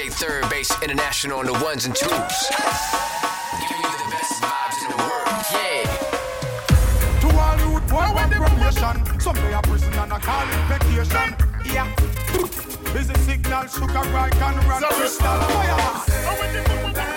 DJ Third Base International on the ones and twos. Giving you the best vibes in the world. Yeah. To all youth, boy, want probation. Someday a prison and a call it vacation. Yeah. Busy signal, sugar, right, and run crystal. Fire.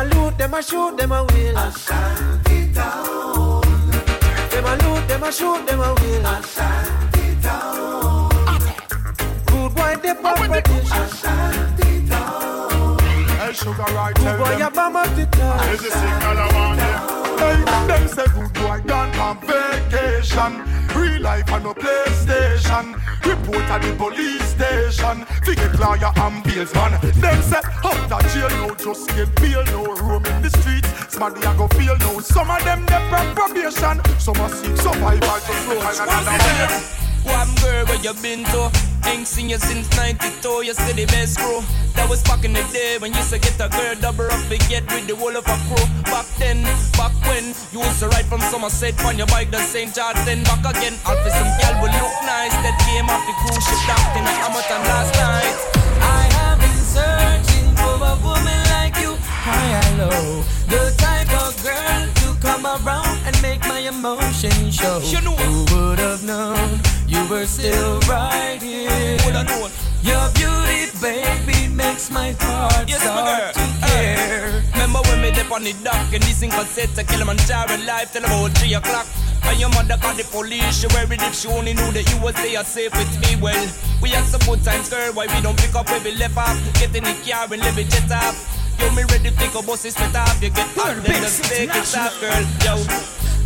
A loot, them a shoot, them a will. Ashanti town. Them a loot, them a shoot, them a will. Ashanti town. Rude boy, they properties. Ashanti town. Hey, sugar, right, Rude tell boy, them. you bomb up the town. There's a signal I want. Hey, them say good boy gone on vacation. Real life and no PlayStation. Report at the police station. Figure lawyer and bails man. Them say out the jail no just get bail no room in the streets. Somebody a go feel no. Some of them they probation. Some are seek survival just roll another way. One girl where you been to? Ain't seen you since 92, you still the best crew. That was back in the day when you used to get a girl double up and get with the whole of a crew. Back then, back when you used to ride from Somerset on your bike to St. Charles, then back again. All for some gal would look nice that came off the cruise ship docked in Hamilton last night. I have been searching for a woman like you, high and low. The type of girl to come around my emotions show. You know. Who would have known you were still right here? Would have known. Your beauty, baby, makes my heart Yes, my start girl. to uh. care. Remember when me dip on the dock and this thing cassette to Kilimanjaro live till about 3 o'clock. And your mother called the police, she worried if she only knew that you was there safe with me. Well, we had some good times, girl, why we don't pick up where we left off? Get in the car and live it jet off. Yo, me ready to pick up buses split off. You get hot, then just take it off, girl. Yo,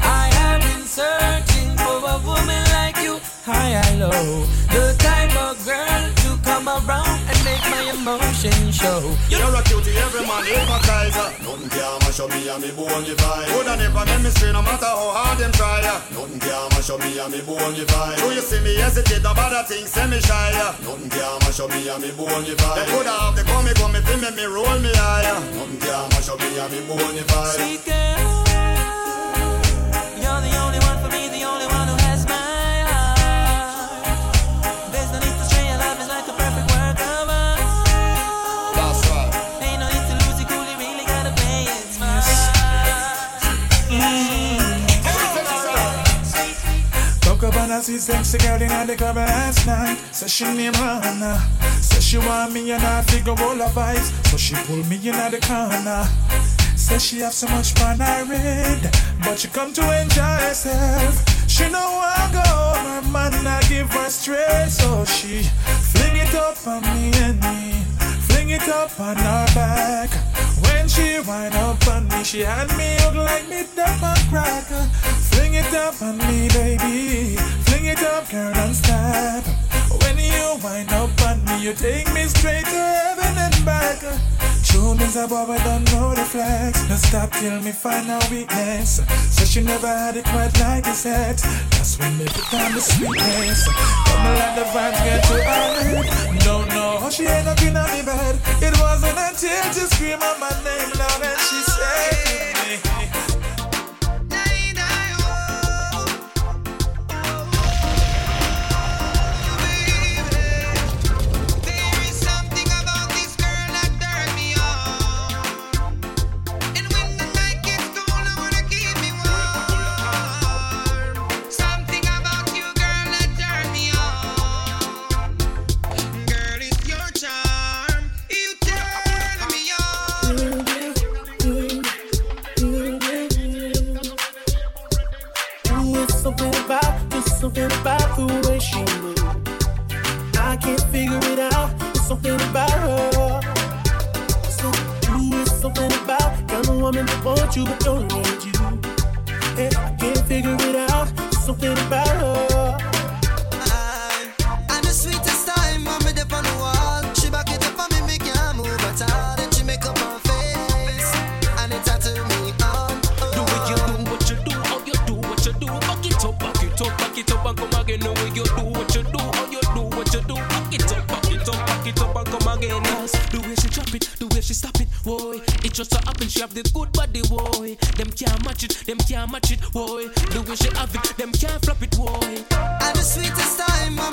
I have been searching for a woman like you, high and low. The type of girl to come around and make my emotions show. You're a cutie, every man hypnotize. Nothing can mash up me and me bone vibe. Coulda never make me stray, no matter how hard them try. Nothing can mash up me and me bone vibe. So you see me hesitate about a thing, say me shy. Nothing can mash up me and me bone vibe. They coulda have the come, come, me feel me, me roll me higher. Nothing can mash up me and me bone. Sweet girl, I see sexy girl in the club last night. Say she name Rana. Say she want me and I figure all her vibes. So she pull me in the corner. Say she have so much fun I read, but she come to enjoy herself. She know I go, her man I give her straight, so she fling it up on me and me, fling it up on her back. When she wind up on me, she had me hook like me dump a cracker. Fling it up on me, baby, fling it up, girl, and stop. When you wind up on me, you take me straight to heaven and back. True means a boy, I don't know the flex. No stop till me find a weakness. So she never had it quite like this yet. That's when they put on the sweetness. Come and let the vibes get to her. Know how she ain't up in me bed. It wasn't until she screamed out my name loud and she said it up and come again. The way you do what you do, how you do what you do. Pack it up, pack it up, pack it up and come again. Cause the way she drop it, the way she stop it, boy. It just so happen she have the good body, boy. Them can't match it, them can't match it, boy. The way she have it, them can't flop it, boy. At the sweetest time.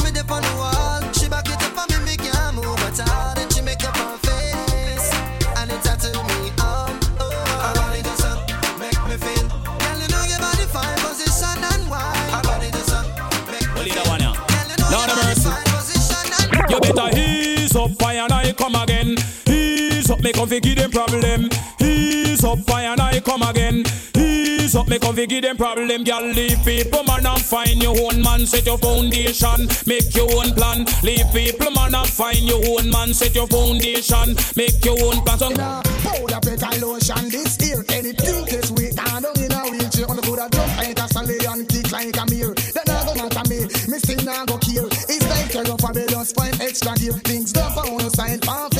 Fi give them problem. Ease up, fire and I come again. Ease up, me come fi give them problem. Girl, leave people man and find your own man. Set your foundation, make your own plan. Leave people man and find your own man. Set your foundation, make your own plan. So, Powder, better lotion, this here. Anything is weak, I don't in a wheelchair. On the good, I jump like a stallion, kick like a mirror. Then I go matter me, me still not go kill. It's like up a bed, just find extra gear. Things don't for on sign, pan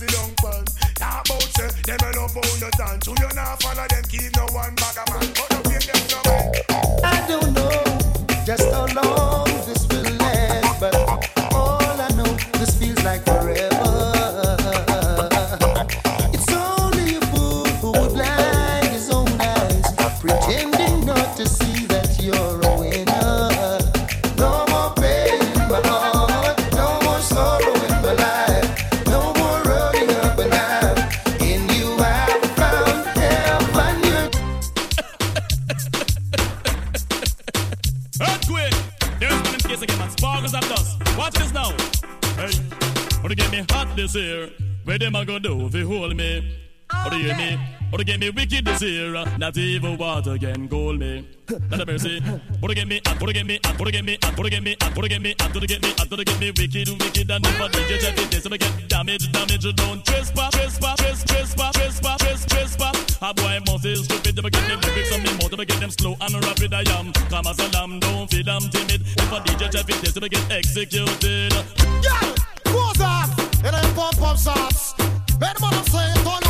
sit down pan Talk about say them love how you dance. True you not follow them keep no one bag a man. But don't them no man I don't know just how long this will last, but get me wicked this year? Not even water can cool me. Not a mercy. To get me? What to get me? What to get me? What to get me? What to get me? What to get me? What to get me wicked, wicked, and I did you this I get damage, damage. Don't trespass, trespass, trespass, trespass, trespass, trespass. A boy must is stupid to get them lyrics on me mouth to get them slow and rapid. I am calm as a lamb, don't feel I'm timid. If a DJ check it, this I get executed. Yeah, close off. It ain't pump pump sauce. What I'm saying, don't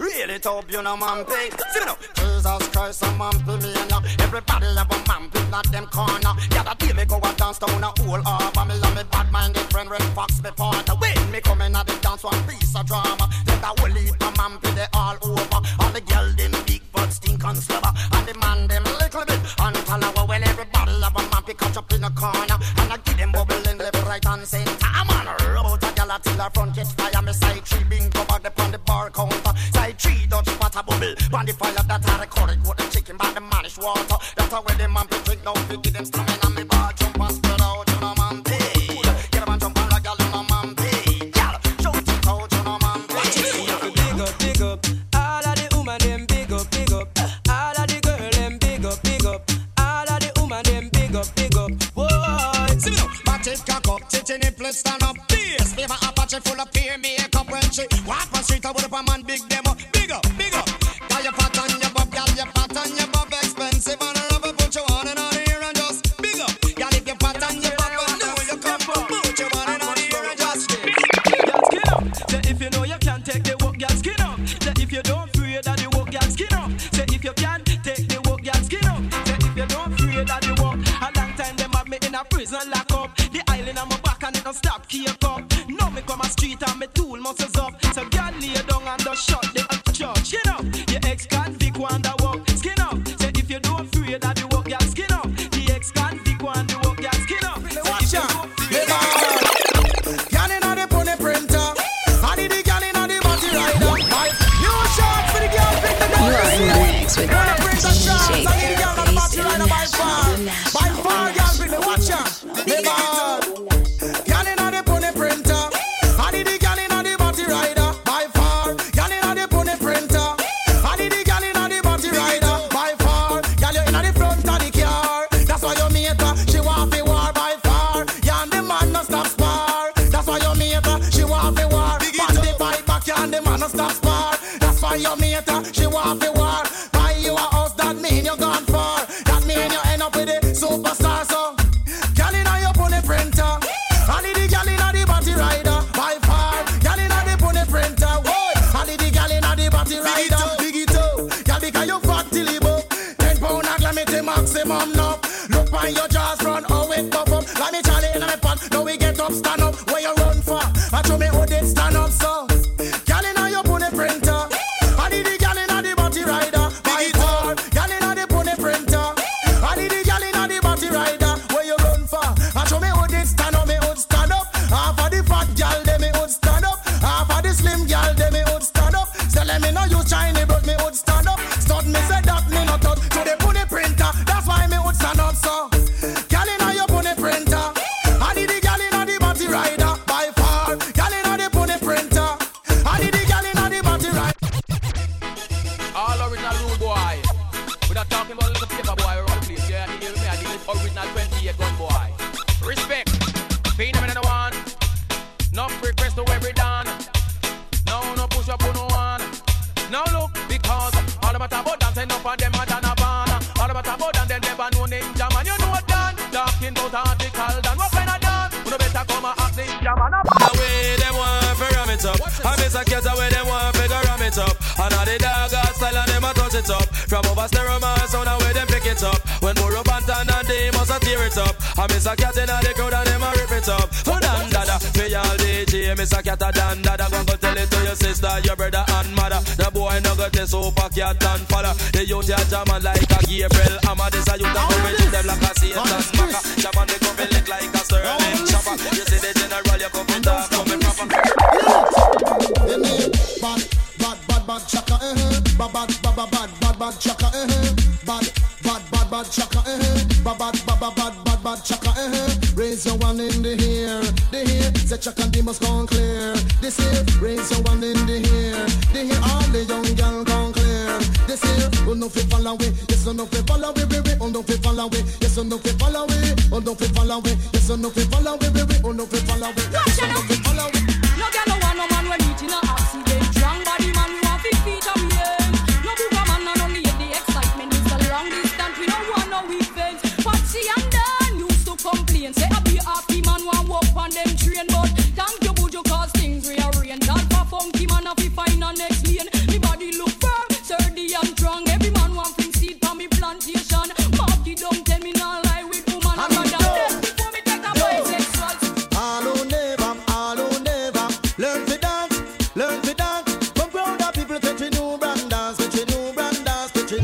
reel it up, you know, man. See me now. Jesus Christ, a me and ya. Everybody have a man, pee, not them corner. Yeah, that day me go a dance down a whole harbor. Me love me bad minded friend, Red Fox, me partner. When me come in at the dance, one piece of drama. Then that will leave my man, pee, they all over. All the girl, them big butt stink and slobber. And the man, them little bit. And her, well, everybody have a man, pee, catch up in a corner. And I give them bubbling left, right, and center. I'm on a rub out a gal till her front catch fire. Me side three bingo bag upon the bar counter. Side three Dutch water bubble. On the fire that I recorded with the chicken by the manish water. That's how the man be drink now. Fi give them stamina. Me bar jump and spread out. You know man pay. Get up and jump and like know man pay. Gal, shout it out. You know man pay. Big up, big up. All of the woman them big up, big up. All of the girl them big up, big up. All of the woman them big up, big up. Boy, See me now. Back it cock up, titty nipple stand up. Apache full of peer makeup when she walk on street. I would up a man them big I Stand about about dance enough them are done a van. All about about dance, they never know ninja man. You know done? Talking about article done. What kind of done? You better come and ask ninja man. The way them want to ram it up. I miss a cat the way them want to ram it up. And all the dog style and them a touch it up. From over stereo man sound I miss a cat in the crowd and them a rip it up. Oh dan dada, me all DJ, miss a cat a dan dada. Go go tell it to your sister, your brother and mother. The boy no got this super cat and father. The youth ya jamming like a Gabriel. I'm a this a youth a coming to them like a Satan smacker. Jamming they come lick like a Sterling chopper. You see the general, you come in talk, coming proper. Hey, me, bad, bad, bad, bad chaka, eh, eh. Bad, bad, bad, bad, bad, bad, bad chaka, eh, eh. Bad, bad, bad, bad chaka, eh, eh. Bad, bad, bad, bad, bad chaka, eh, eh. Raise your one in the air, the air. Say chaka, they must come clear. This here, raise your one in the air, the air. All the young girl come clear. This here, oh no fi follow we, yes oh no fi follow we, we. Oh no fi follow we, yes oh no fi follow we, oh no fi follow we, yes oh no fi follow we, we. Oh no fi follow we, yes oh no fi follow we.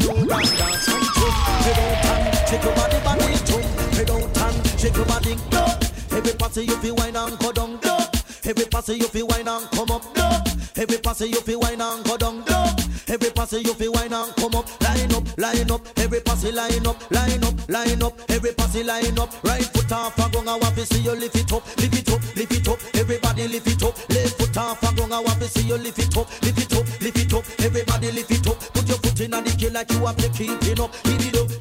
Get head out and shake your body, body, to, head out and shake your body, go. Every party you feel wine and go down, go. Every party you feel wine and come up, go. Every party you feel wine and go down, go. Every party you feel wine and come up, line up, line up. Every party line up, line up, line up. Every party line up. Right foot off and gong, I want to see you lift it up, lift it up, lift it up. Everybody lift it up. Left foot off and gong, I want to see you lift it like you have to keep it up, keep it up,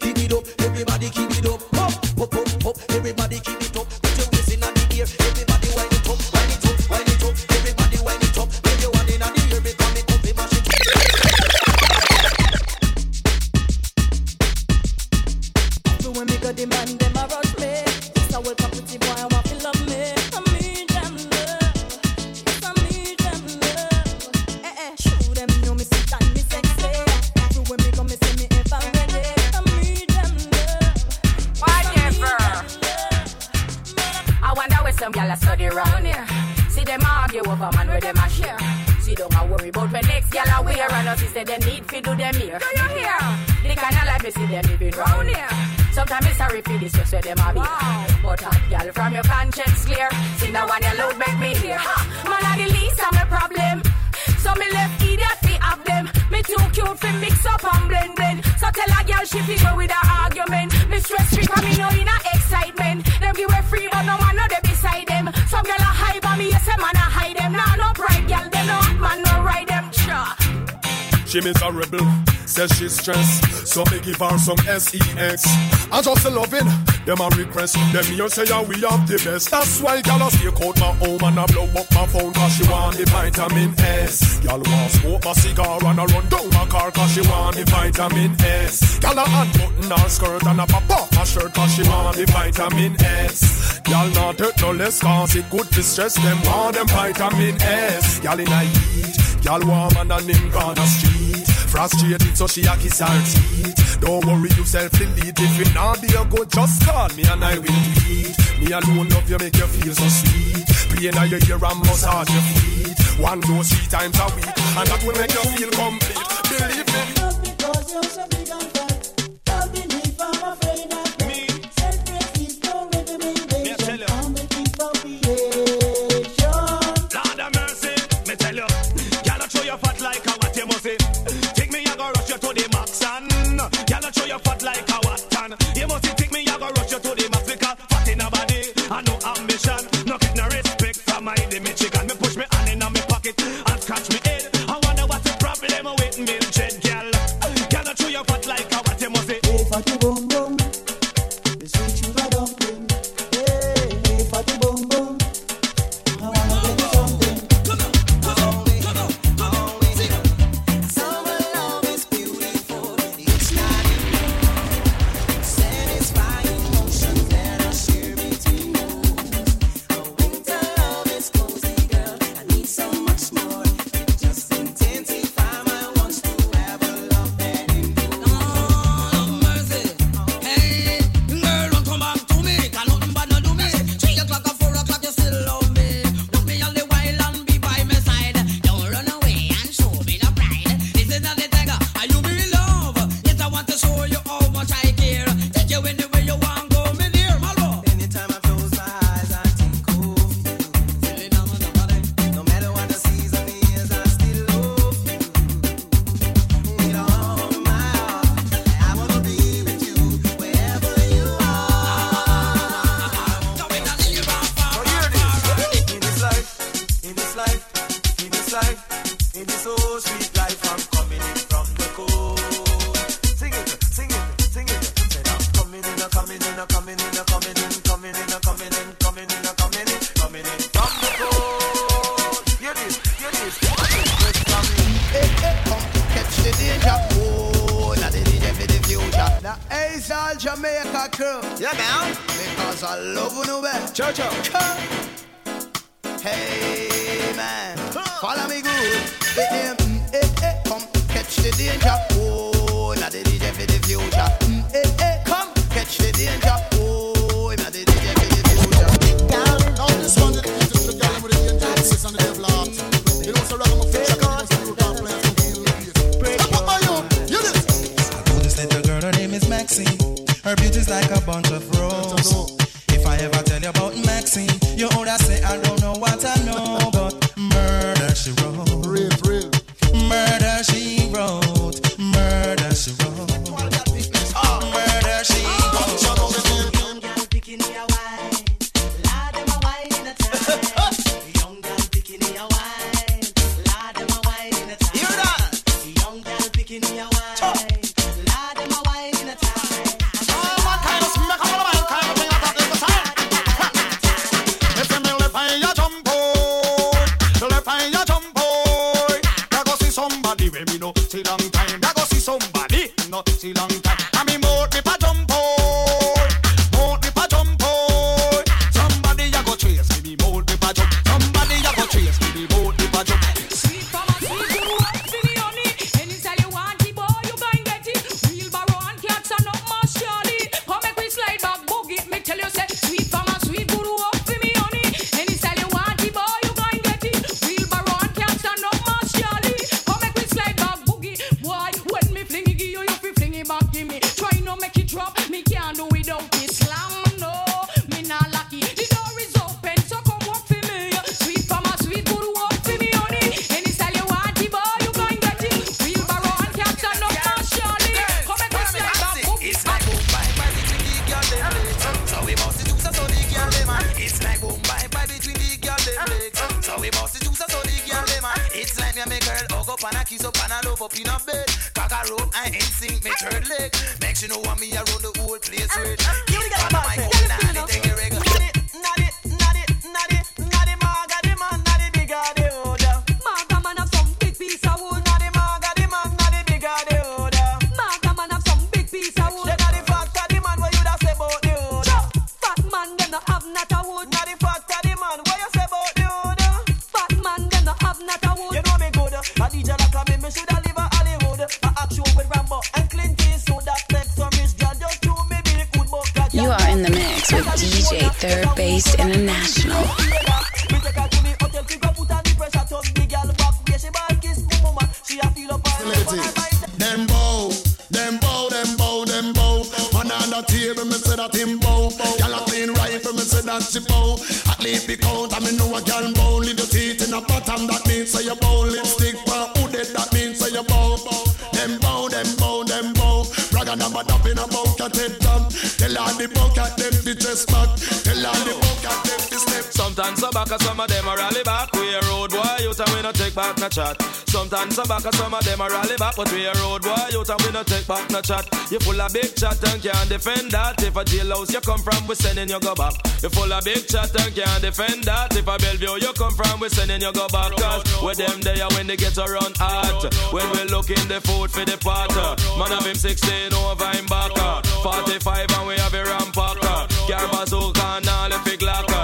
say they need fi do them here. Do you hear? The kind of life me see them living round here. Sometimes it's sorry for this just where them a be. She miss Says she's stressed, so me give her some sex. I just loving, them a request. Them here say yeah, we have the best. That's why gyal a stake out my home and I blow up my phone cause she want the vitamin S. Gyal want smoke my cigar and I run down my car cause she want the vitamin S. Gyal a unbutton her skirt and a pop off her shirt cause she want the vitamin S. Gyal not hurt no less cause it good to stress them want them vitamin S. Gyal in a heat, gal warm and a name on the street. Frustrated, so she a kiss her teeth. Don't worry yourself, indeed. If you not be a good, just call me and I will meet. Me alone love you, make you feel so sweet. Pain on your ear and massage your feet. One dose three times a week, and that will make you feel complete. Believe me. Because you're so big Jamaica crew. Yeah, man. Because I love you back. Cho come, Hey, man. Follow me good. Hey, hey, hey, come catch the danger. Oh, now the DJ for the future. just like a bunch of roses. Feel up on Them bow, bow, bow, bow. Man on the table, me say that him bow. Me say that she bow. At I me know a bow. Leave your teeth in a bottom, that means say you bow. Back, some of them a rally back. We a road boy, you and we no take back no chat. Sometimes some back, some of them a rally back, but we a road boy, you and we no take back no chat. You full of big chat and can't defend that. If a jailhouse you come from, we sending you go back. You full of big chat and can't defend that. If a Bellevue you come from, we sending you go back. Cause with them there when they get around hot. When we looking the food for the pot. Man of him 16 over him back. 45 and we have a rampacker. Car bazooka and all the big locker.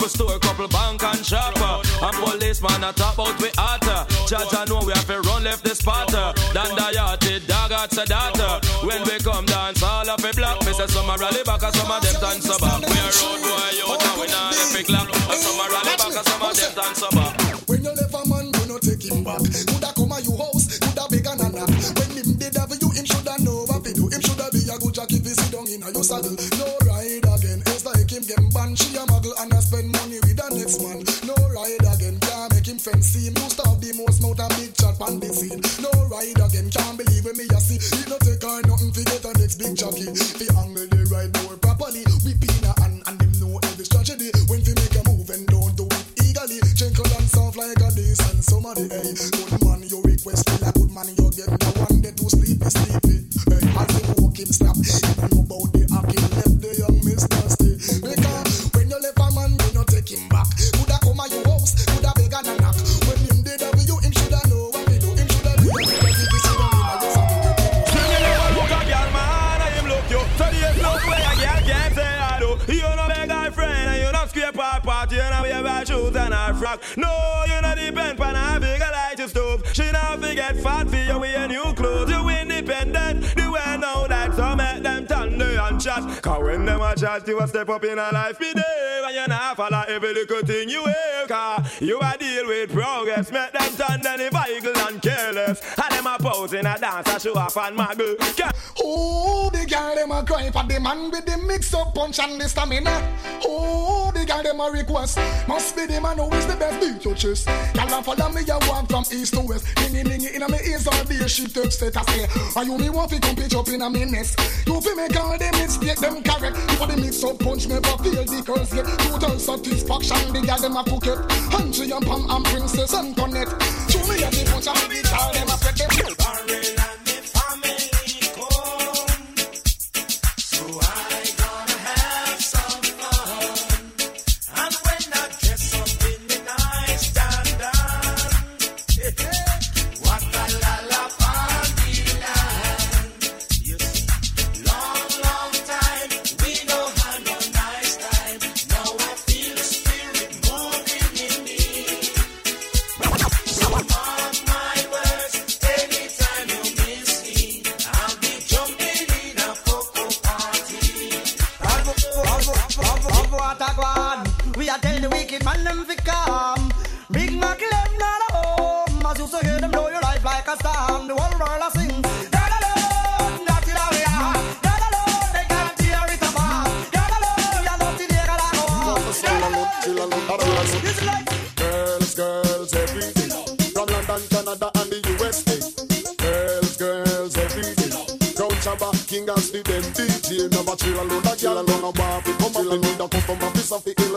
Couple store, couple bank and shopper. And policeman a talk about we hotter. Judge I know we have to run left the spotter. Dan the yachty, dog at data. When we come dance, all of it black. Me say some a rally back and some of them dance back. We a road boy out and we not left clock. And some a rally back and some of them dance back. When you left a man, you no take him back. Coulda come a you house, coulda beg a nana. When him did have you, him shoulda know what to do. Him shoulda be a good jack if he sit down in a your saddle. No ride again, it's like him get banned. She a a shoes and her frock. No, you no depend on figure like your stove. She not forget fat for you with your new Cause when them a chat, you a step up in a life be there, and you not follow every little thing you hear. Cause you a deal with progress, make them turn any vehicle and careless. And them a pose in a dance, a show off and muggle. Oh, the girl them a cry for the man with the mix up punch and the stamina. Oh, the girl them a request. Must be the man who is the best beat your chest. Girl a follow me, you walk from east to west. Dingy dingy in a me ears all day. She take status say, Are you me want fi pitch up in a me nest? You fi make all them mistake them correct. For the mix up punch never feel the curse yet. Total satisfaction, the girl them a cook it. Hunchy and Pam and Princess and Connect. Show me a the punch and the girl them a spread them. Shabba, King and Steve, them DJ, never chill alone, that girl alone a to come up a customer, piece of the ill, clean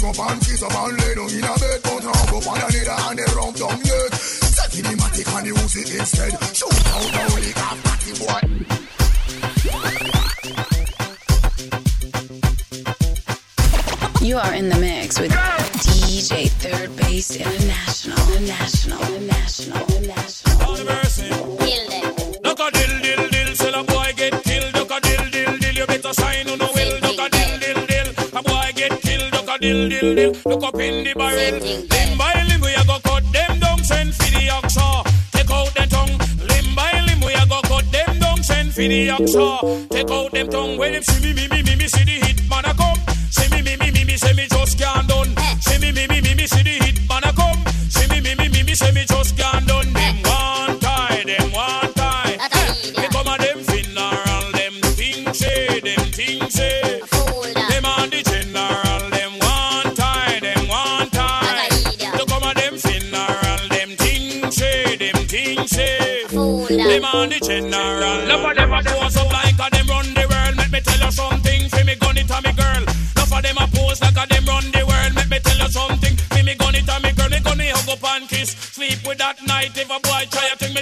Kiss lay down in a bed, but and down neck. Set and use it instead. Shoot boy. You are in the mix with DJ Third Base International. International. International. International. Dill dill dill, look up in the barrel. Limb by limb, we a go cut them down, send for the oxa. Take out the tongue. Limb by limb, we a go cut them down, send for the oxa. Take out them tongue. When them see me, me, me, me, me, see the hit man a come. See me, me, me, me, me, say me just can't done. See me, me, me, me, me, see the hit man a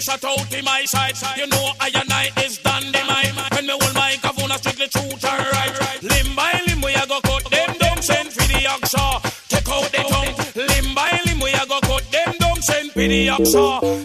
shut out in my sight. You know I and I is dynamite. When me hold my phone, a strictly truth and right. Limb by limb, we a go cut them down, send for the oxa. Take out the tongue. Limb by limb, we a go cut them down, send for the oxa.